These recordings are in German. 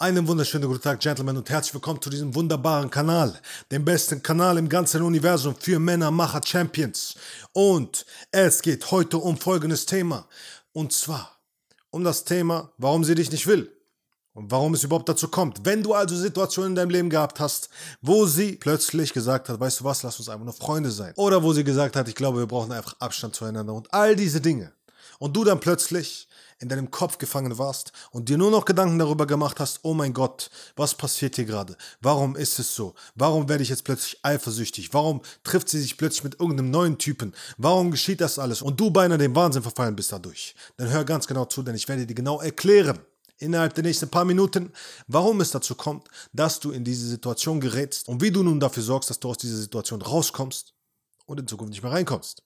Einen wunderschönen guten Tag, Gentlemen, und herzlich willkommen zu diesem wunderbaren Kanal, dem besten Kanal im ganzen Universum für Männermacher Champions. Und es geht heute um folgendes Thema. Und zwar um das Thema, warum sie dich nicht will. Und warum es überhaupt dazu kommt. Wenn du also Situationen in deinem Leben gehabt hast, wo sie plötzlich gesagt hat, weißt du was, lass uns einfach nur Freunde sein. Oder wo sie gesagt hat, ich glaube, wir brauchen einfach Abstand zueinander und all diese Dinge. Und du dann plötzlich in deinem Kopf gefangen warst und dir nur noch Gedanken darüber gemacht hast, oh mein Gott, was passiert hier gerade? Warum ist es so? Warum werde ich jetzt plötzlich eifersüchtig? Warum trifft sie sich plötzlich mit irgendeinem neuen Typen? Warum geschieht das alles? Und du beinahe dem Wahnsinn verfallen bist dadurch. Dann hör ganz genau zu, denn ich werde dir genau erklären, innerhalb der nächsten paar Minuten, warum es dazu kommt, dass du in diese Situation gerätst und wie du nun dafür sorgst, dass du aus dieser Situation rauskommst und in Zukunft nicht mehr reinkommst.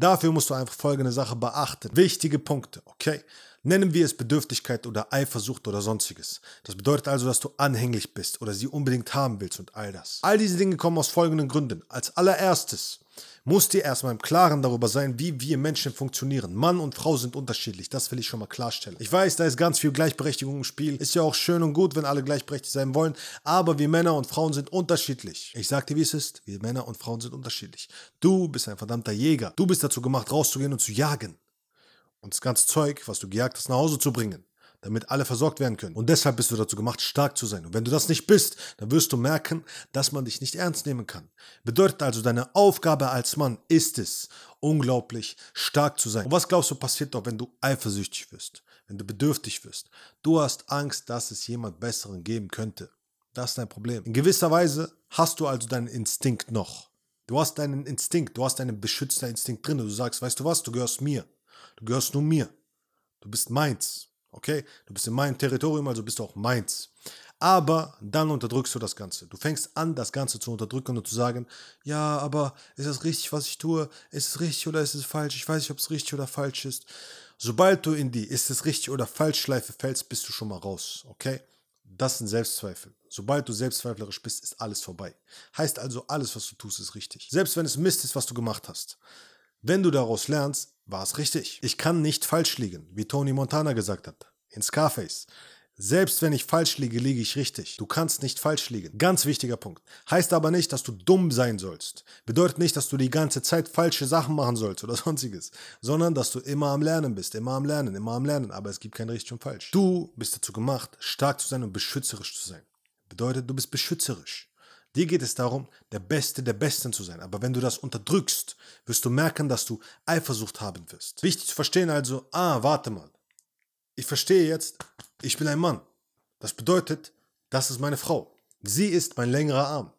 Dafür musst du einfach folgende Sache beachten. Wichtige Punkte, okay? Nennen wir es Bedürftigkeit oder Eifersucht oder sonstiges. Das bedeutet also, dass du anhänglich bist oder sie unbedingt haben willst und all das. All diese Dinge kommen aus folgenden Gründen. Als allererstes musst dir erstmal im Klaren darüber sein, wie wir Menschen funktionieren. Mann und Frau sind unterschiedlich, das will ich schon mal klarstellen. Ich weiß, da ist ganz viel Gleichberechtigung im Spiel. Ist ja auch schön und gut, wenn alle gleichberechtigt sein wollen, aber wir Männer und Frauen sind unterschiedlich. Ich sag dir, wie es ist, wir Männer und Frauen sind unterschiedlich. Du bist ein verdammter Jäger. Du bist dazu gemacht, rauszugehen und zu jagen. Und das ganze Zeug, was du gejagt hast, nach Hause zu bringen damit alle versorgt werden können. Und deshalb bist du dazu gemacht, stark zu sein. Und wenn du das nicht bist, dann wirst du merken, dass man dich nicht ernst nehmen kann. Bedeutet also, deine Aufgabe als Mann ist es, unglaublich stark zu sein. Und was glaubst du passiert doch, wenn du eifersüchtig wirst, wenn du bedürftig wirst? Du hast Angst, dass es jemand Besseren geben könnte. Das ist dein Problem. In gewisser Weise hast du also deinen Instinkt noch. Du hast deinen Instinkt, du hast deinen beschützten Instinkt drin. Du sagst, weißt du was, du gehörst mir. Du gehörst nur mir. Du bist meins. Okay? Du bist in meinem Territorium, also bist du auch meins. Aber dann unterdrückst du das Ganze. Du fängst an, das Ganze zu unterdrücken und zu sagen, ja, aber ist das richtig, was ich tue? Ist es richtig oder ist es falsch? Ich weiß nicht, ob es richtig oder falsch ist. Sobald du in die ist es richtig oder falsch Schleife fällst, bist du schon mal raus. Okay? Das sind Selbstzweifel. Sobald du selbstzweiflerisch bist, ist alles vorbei. Heißt also, alles, was du tust, ist richtig. Selbst wenn es Mist ist, was du gemacht hast. Wenn du daraus lernst, war es richtig. Ich kann nicht falsch liegen, wie Tony Montana gesagt hat, in Scarface. Selbst wenn ich falsch liege, liege ich richtig. Du kannst nicht falsch liegen. Ganz wichtiger Punkt. Heißt aber nicht, dass du dumm sein sollst. Bedeutet nicht, dass du die ganze Zeit falsche Sachen machen sollst oder sonstiges. Sondern, dass du immer am Lernen bist. Immer am Lernen, immer am Lernen. Aber es gibt kein richtig und falsch. Du bist dazu gemacht, stark zu sein und beschützerisch zu sein. Bedeutet, du bist beschützerisch. Dir geht es darum, der Beste der Besten zu sein. Aber wenn du das unterdrückst, wirst du merken, dass du Eifersucht haben wirst. Wichtig zu verstehen also, ah, warte mal. Ich verstehe jetzt, ich bin ein Mann. Das bedeutet, das ist meine Frau. Sie ist mein längerer Arm.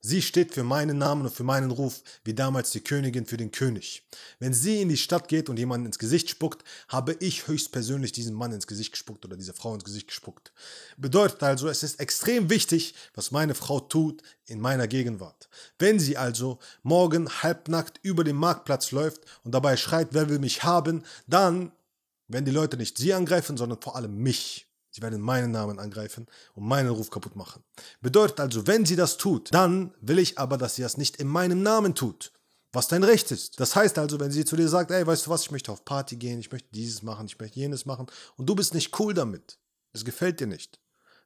Sie steht für meinen Namen und für meinen Ruf, wie damals die Königin für den König. Wenn sie in die Stadt geht und jemanden ins Gesicht spuckt, habe ich höchstpersönlich diesen Mann ins Gesicht gespuckt oder diese Frau ins Gesicht gespuckt. Bedeutet also, es ist extrem wichtig, was meine Frau tut in meiner Gegenwart. Wenn sie also morgen halbnackt über den Marktplatz läuft und dabei schreit, wer will mich haben, dann werden die Leute nicht sie angreifen, sondern vor allem mich. Sie werden meinen Namen angreifen und meinen Ruf kaputt machen. Bedeutet also, wenn sie das tut, dann will ich aber, dass sie das nicht in meinem Namen tut. Was dein Recht ist. Das heißt also, wenn sie zu dir sagt, ey, weißt du was, ich möchte auf Party gehen, ich möchte dieses machen, ich möchte jenes machen und du bist nicht cool damit, es gefällt dir nicht,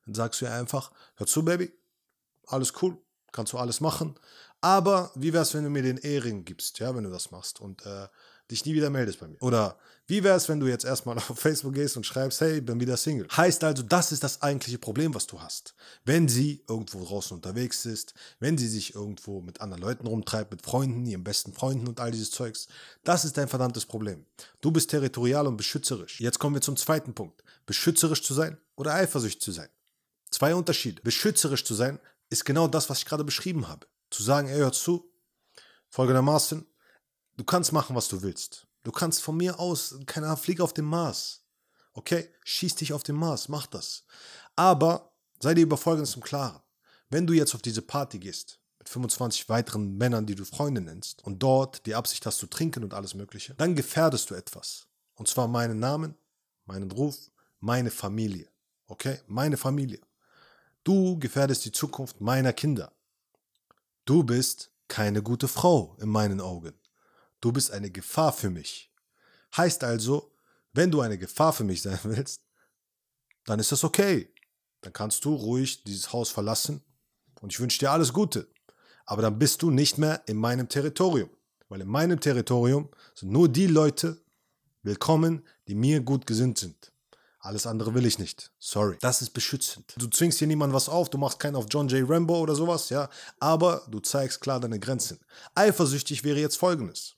dann sagst du ihr einfach, hör zu, Baby, alles cool, kannst du alles machen, aber wie wär's, wenn du mir den Ehering gibst, ja, wenn du das machst und äh, dich nie wieder meldest bei mir. Oder wie wäre es, wenn du jetzt erstmal auf Facebook gehst und schreibst, hey, bin wieder Single. Heißt also, das ist das eigentliche Problem, was du hast. Wenn sie irgendwo draußen unterwegs ist, wenn sie sich irgendwo mit anderen Leuten rumtreibt, mit Freunden, ihren besten Freunden und all dieses Zeugs, das ist dein verdammtes Problem. Du bist territorial und beschützerisch. Jetzt kommen wir zum zweiten Punkt. Beschützerisch zu sein oder eifersüchtig zu sein. Zwei Unterschiede. Beschützerisch zu sein ist genau das, was ich gerade beschrieben habe. Zu sagen, ey, hör zu, folgendermaßen, Du kannst machen, was du willst. Du kannst von mir aus, keine Ahnung, flieg auf den Mars. Okay? Schieß dich auf den Mars, mach das. Aber sei dir über Folgendes im Klaren. Wenn du jetzt auf diese Party gehst, mit 25 weiteren Männern, die du Freunde nennst, und dort die Absicht hast zu trinken und alles Mögliche, dann gefährdest du etwas. Und zwar meinen Namen, meinen Ruf, meine Familie. Okay? Meine Familie. Du gefährdest die Zukunft meiner Kinder. Du bist keine gute Frau in meinen Augen. Du bist eine Gefahr für mich. Heißt also, wenn du eine Gefahr für mich sein willst, dann ist das okay. dann kannst du ruhig dieses Haus verlassen und ich wünsche dir alles Gute. Aber dann bist du nicht mehr in meinem Territorium. Weil in meinem Territorium sind nur die Leute willkommen, die mir gut gesinnt sind. Alles andere will ich nicht. Sorry. Das ist beschützend. Du zwingst hier niemandem was auf, du machst keinen auf John J. Rambo oder sowas, ja. Aber du zeigst klar deine Grenzen. Eifersüchtig wäre jetzt folgendes.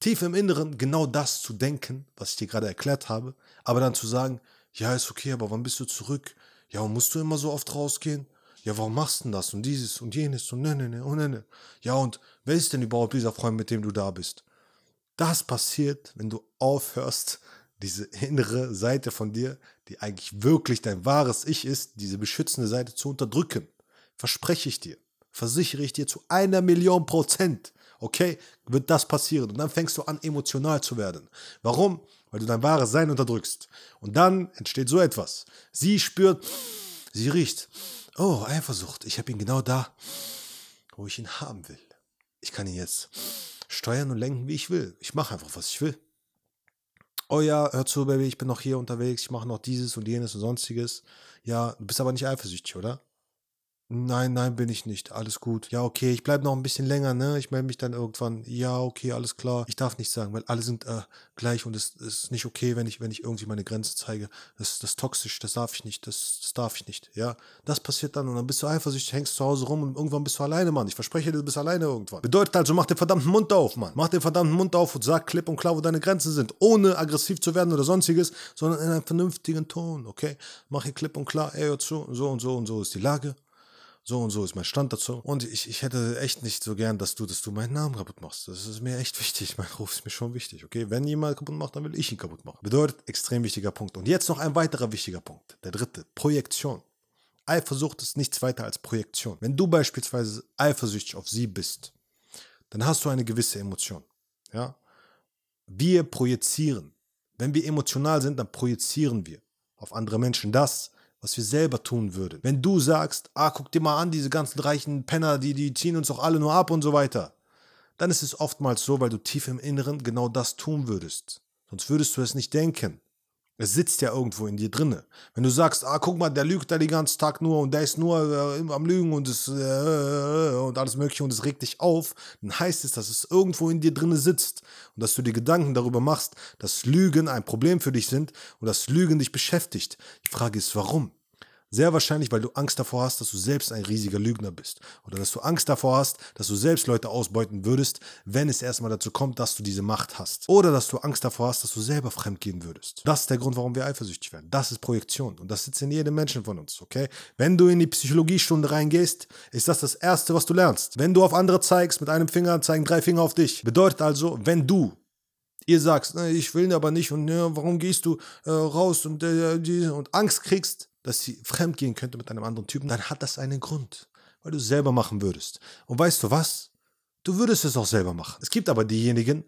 Tief im Inneren genau das zu denken, was ich dir gerade erklärt habe, aber dann zu sagen, ja, ist okay, aber wann bist du zurück? Ja, musst du immer so oft rausgehen? Ja, warum machst du denn das und dieses und jenes und ne, ne, ne, und ne, ne. Ja, und wer ist denn überhaupt dieser Freund, mit dem du da bist? Das passiert, wenn du aufhörst, diese innere Seite von dir, die eigentlich wirklich dein wahres Ich ist, diese beschützende Seite zu unterdrücken. Verspreche ich dir, versichere ich dir zu einer Million Prozent, okay, wird das passieren. Und dann fängst du an, emotional zu werden. Warum? Weil du dein wahres Sein unterdrückst. Und dann entsteht so etwas. Sie spürt, sie riecht, oh, Eifersucht, ich habe ihn genau da, wo ich ihn haben will. Ich kann ihn jetzt steuern und lenken, wie ich will. Ich mache einfach, was ich will oh ja, hör zu, Baby, ich bin noch hier unterwegs, ich mache noch dieses und jenes und sonstiges. Ja, du bist aber nicht eifersüchtig, oder? Nein, nein, bin ich nicht. Alles gut. Ja, okay, ich bleibe noch ein bisschen länger, ne? Ich melde mich dann irgendwann. Ja, okay, alles klar. Ich darf nicht sagen, weil alle sind äh, gleich und es ist nicht okay, wenn ich, wenn ich irgendwie meine Grenze zeige. Das, das ist toxisch, das darf ich nicht, das, das darf ich nicht. Ja, das passiert dann und dann bist du eifersüchtig, hängst zu Hause rum und irgendwann bist du alleine, Mann. Ich verspreche dir, du bist alleine irgendwann. Bedeutet also, mach den verdammten Mund auf, Mann. Mach den verdammten Mund auf und sag klipp und klar, wo deine Grenzen sind. Ohne aggressiv zu werden oder sonstiges, sondern in einem vernünftigen Ton, okay? Mach hier klipp und klar, ey, hör zu, so und so und so ist die Lage so und so ist mein Stand dazu. Und ich, ich hätte echt nicht so gern, dass du, dass du meinen Namen kaputt machst. Das ist mir echt wichtig. Mein Ruf ist mir schon wichtig. Okay, wenn jemand kaputt macht, dann will ich ihn kaputt machen. Bedeutet extrem wichtiger Punkt. Und jetzt noch ein weiterer wichtiger Punkt. Der dritte. Projektion. Eifersucht ist nichts weiter als Projektion. Wenn du beispielsweise eifersüchtig auf sie bist, dann hast du eine gewisse Emotion. Ja? Wir projizieren. Wenn wir emotional sind, dann projizieren wir auf andere Menschen das, was wir selber tun würden. Wenn du sagst, ah, guck dir mal an, diese ganzen reichen Penner, die, die ziehen uns doch alle nur ab und so weiter, dann ist es oftmals so, weil du tief im Inneren genau das tun würdest. Sonst würdest du es nicht denken. Es sitzt ja irgendwo in dir drinne. Wenn du sagst, ah, guck mal, der lügt da den ganzen Tag nur und der ist nur äh, am Lügen und, es, äh, und alles Mögliche und es regt dich auf, dann heißt es, dass es irgendwo in dir drinne sitzt und dass du dir Gedanken darüber machst, dass Lügen ein Problem für dich sind und dass Lügen dich beschäftigt. Die Frage ist, warum? Sehr wahrscheinlich, weil du Angst davor hast, dass du selbst ein riesiger Lügner bist. Oder dass du Angst davor hast, dass du selbst Leute ausbeuten würdest, wenn es erstmal dazu kommt, dass du diese Macht hast. Oder dass du Angst davor hast, dass du selber fremdgehen würdest. Das ist der Grund, warum wir eifersüchtig werden. Das ist Projektion. Und das sitzt in jedem Menschen von uns, okay? Wenn du in die Psychologiestunde reingehst, ist das das Erste, was du lernst. Wenn du auf andere zeigst, mit einem Finger zeigen drei Finger auf dich. Bedeutet also, wenn du ihr sagst, ich will aber nicht und ja, warum gehst du äh, raus und, äh, und Angst kriegst, dass sie fremdgehen könnte mit einem anderen Typen, dann hat das einen Grund, weil du es selber machen würdest. Und weißt du was? Du würdest es auch selber machen. Es gibt aber diejenigen,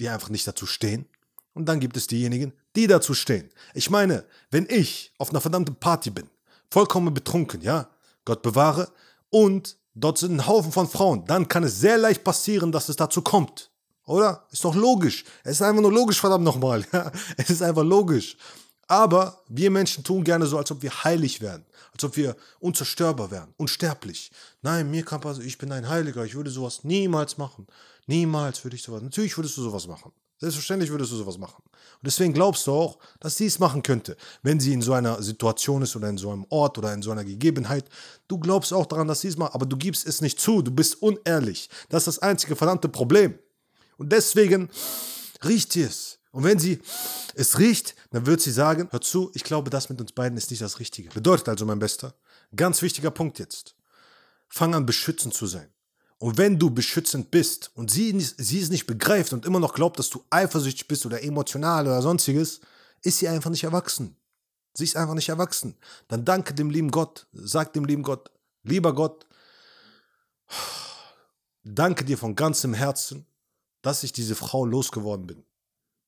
die einfach nicht dazu stehen. Und dann gibt es diejenigen, die dazu stehen. Ich meine, wenn ich auf einer verdammten Party bin, vollkommen betrunken, ja, Gott bewahre, und dort sind ein Haufen von Frauen, dann kann es sehr leicht passieren, dass es dazu kommt. Oder? Ist doch logisch. Es ist einfach nur logisch, verdammt nochmal. Ja? Es ist einfach logisch. Aber wir Menschen tun gerne so, als ob wir heilig wären, als ob wir unzerstörbar wären, unsterblich. Nein, mir kann passieren, ich bin ein Heiliger, ich würde sowas niemals machen. Niemals würde ich sowas. Natürlich würdest du sowas machen. Selbstverständlich würdest du sowas machen. Und deswegen glaubst du auch, dass sie es machen könnte, wenn sie in so einer Situation ist oder in so einem Ort oder in so einer Gegebenheit. Du glaubst auch daran, dass sie es macht, aber du gibst es nicht zu. Du bist unehrlich. Das ist das einzige verdammte Problem. Und deswegen riecht sie es. Und wenn sie es riecht, dann wird sie sagen, hör zu, ich glaube, das mit uns beiden ist nicht das Richtige. Bedeutet also, mein Bester, ganz wichtiger Punkt jetzt. Fang an, beschützend zu sein. Und wenn du beschützend bist und sie, sie es nicht begreift und immer noch glaubt, dass du eifersüchtig bist oder emotional oder sonstiges, ist sie einfach nicht erwachsen. Sie ist einfach nicht erwachsen. Dann danke dem lieben Gott. Sag dem lieben Gott, lieber Gott, danke dir von ganzem Herzen, dass ich diese Frau losgeworden bin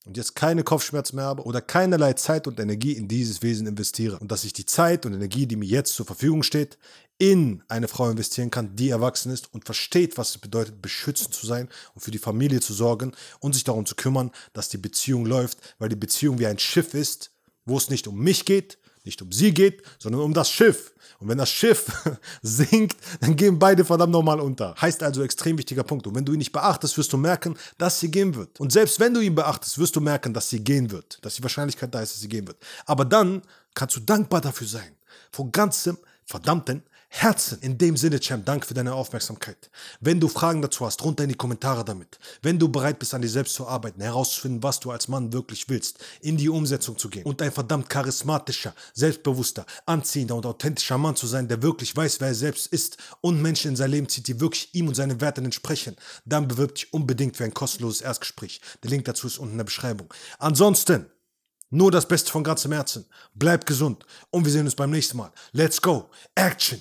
und jetzt keine Kopfschmerzen mehr habe oder keinerlei Zeit und Energie in dieses Wesen investiere und dass ich die Zeit und Energie, die mir jetzt zur Verfügung steht, in eine Frau investieren kann, die erwachsen ist und versteht, was es bedeutet, beschützend zu sein und für die Familie zu sorgen und sich darum zu kümmern, dass die Beziehung läuft, weil die Beziehung wie ein Schiff ist, wo es nicht um mich geht, nicht um sie geht, sondern um das Schiff. Und wenn das Schiff sinkt, dann gehen beide verdammt nochmal unter. Heißt also extrem wichtiger Punkt. Und wenn du ihn nicht beachtest, wirst du merken, dass sie gehen wird. Und selbst wenn du ihn beachtest, wirst du merken, dass sie gehen wird. Dass die Wahrscheinlichkeit da ist, dass sie gehen wird. Aber dann kannst du dankbar dafür sein. Von ganzem verdammten Herzen. In dem Sinne, Champ, danke für deine Aufmerksamkeit. Wenn du Fragen dazu hast, runter in die Kommentare damit. Wenn du bereit bist, an dir selbst zu arbeiten, herauszufinden, was du als Mann wirklich willst, in die Umsetzung zu gehen und ein verdammt charismatischer, selbstbewusster, anziehender und authentischer Mann zu sein, der wirklich weiß, wer er selbst ist und Menschen in sein Leben zieht, die wirklich ihm und seinen Werten entsprechen, dann bewirb dich unbedingt für ein kostenloses Erstgespräch. Der Link dazu ist unten in der Beschreibung. Ansonsten, nur das Beste von ganzem Herzen. Bleib gesund und wir sehen uns beim nächsten Mal. Let's go. Action.